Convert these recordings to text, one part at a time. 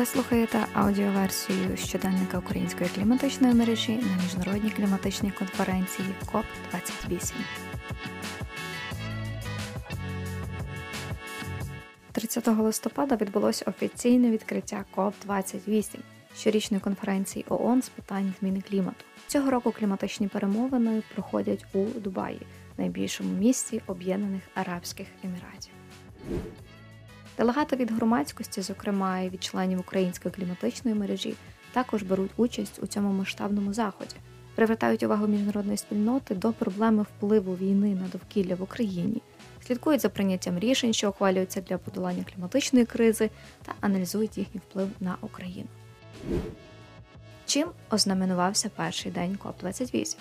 Ви слухаєте аудіоверсію щоденника української кліматичної мережі на міжнародній кліматичній конференції КОП 28 30 листопада відбулося офіційне відкриття КОП 28 щорічної конференції ООН з питань зміни клімату. Цього року кліматичні перемовини проходять у Дубаї, найбільшому місті Об'єднаних Арабських Еміратів. Делегати від громадськості, зокрема і від членів української кліматичної мережі, також беруть участь у цьому масштабному заході, привертають увагу міжнародної спільноти до проблеми впливу війни на довкілля в Україні, слідкують за прийняттям рішень, що ухвалюються для подолання кліматичної кризи, та аналізують їхній вплив на Україну. Чим ознаменувався перший день КОП 28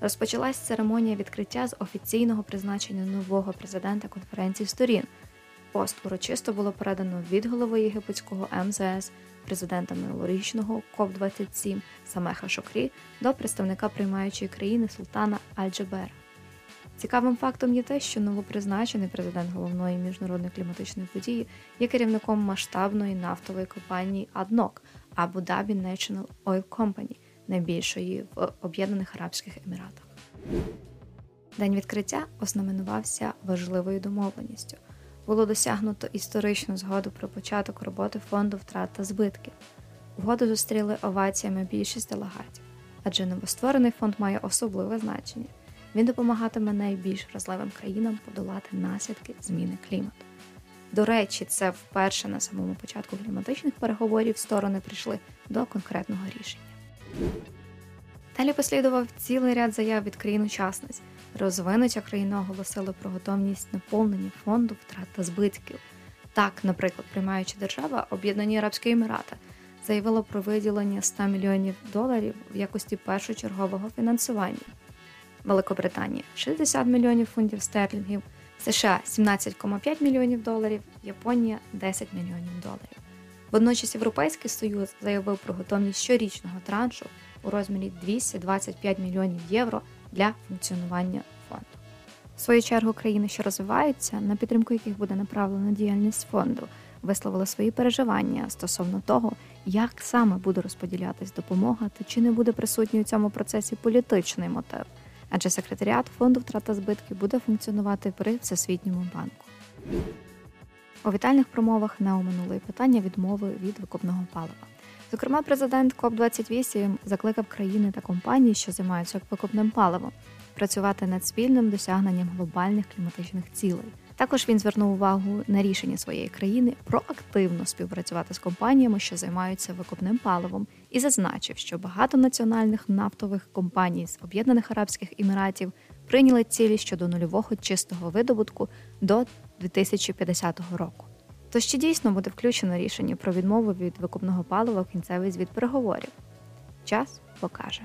Розпочалась церемонія відкриття з офіційного призначення нового президента конференції сторін. Пост урочисто було передано від голови єгипетського МЗС, президента минулорічного КОП-27 Самеха Шокрі до представника приймаючої країни Султана Аль-Джабера. Цікавим фактом є те, що новопризначений президент головної міжнародної кліматичної події є керівником масштабної нафтової компанії ADNOC Abu Dhabi National Oil Company, найбільшої в Об'єднаних Арабських Еміратах. День відкриття ознаменувався важливою домовленістю було досягнуто історичну згоду про початок роботи фонду втрат та збитків. Угоду зустріли оваціями більшість делегатів, адже новостворений фонд має особливе значення. Він допомагатиме найбільш вразливим країнам подолати наслідки зміни клімату. До речі, це вперше на самому початку кліматичних переговорів сторони прийшли до конкретного рішення. Далі послідував цілий ряд заяв від країн-учасниць. Розвинуті країни оголосили про готовність наповнення фонду втрат та збитків. Так, наприклад, приймаюча держава Об'єднані Арабські Емірати заявила про виділення 100 мільйонів доларів в якості першочергового фінансування. Великобританія 60 мільйонів фунтів стерлінгів, США 17,5 мільйонів доларів, Японія 10 мільйонів доларів. Водночас Європейський Союз заявив про готовність щорічного траншу у розмірі 225 мільйонів євро для функціонування фонду. В свою чергу країни, що розвиваються, на підтримку яких буде направлена діяльність фонду, висловили свої переживання стосовно того, як саме буде розподілятись допомога та чи не буде присутній у цьому процесі політичний мотив, адже секретаріат фонду втрата збитків буде функціонувати при всесвітньому банку. У вітальних промовах не оминули питання відмови від викопного палива. Зокрема, президент КОП 28 закликав країни та компанії, що займаються викопним паливом, працювати над спільним досягненням глобальних кліматичних цілей. Також він звернув увагу на рішення своєї країни проактивно співпрацювати з компаніями, що займаються викопним паливом, і зазначив, що багато національних нафтових компаній з Об'єднаних Арабських Еміратів прийняли цілі щодо нульового чистого видобутку до 2050 року. Тож чи дійсно буде включено рішення про відмову від викупного палива в кінцевий звіт переговорів? Час покаже.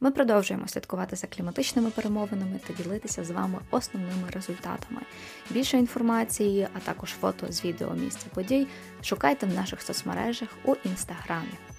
Ми продовжуємо слідкувати за кліматичними перемовинами та ділитися з вами основними результатами. Більше інформації, а також фото з відео місця подій шукайте в наших соцмережах у інстаграмі.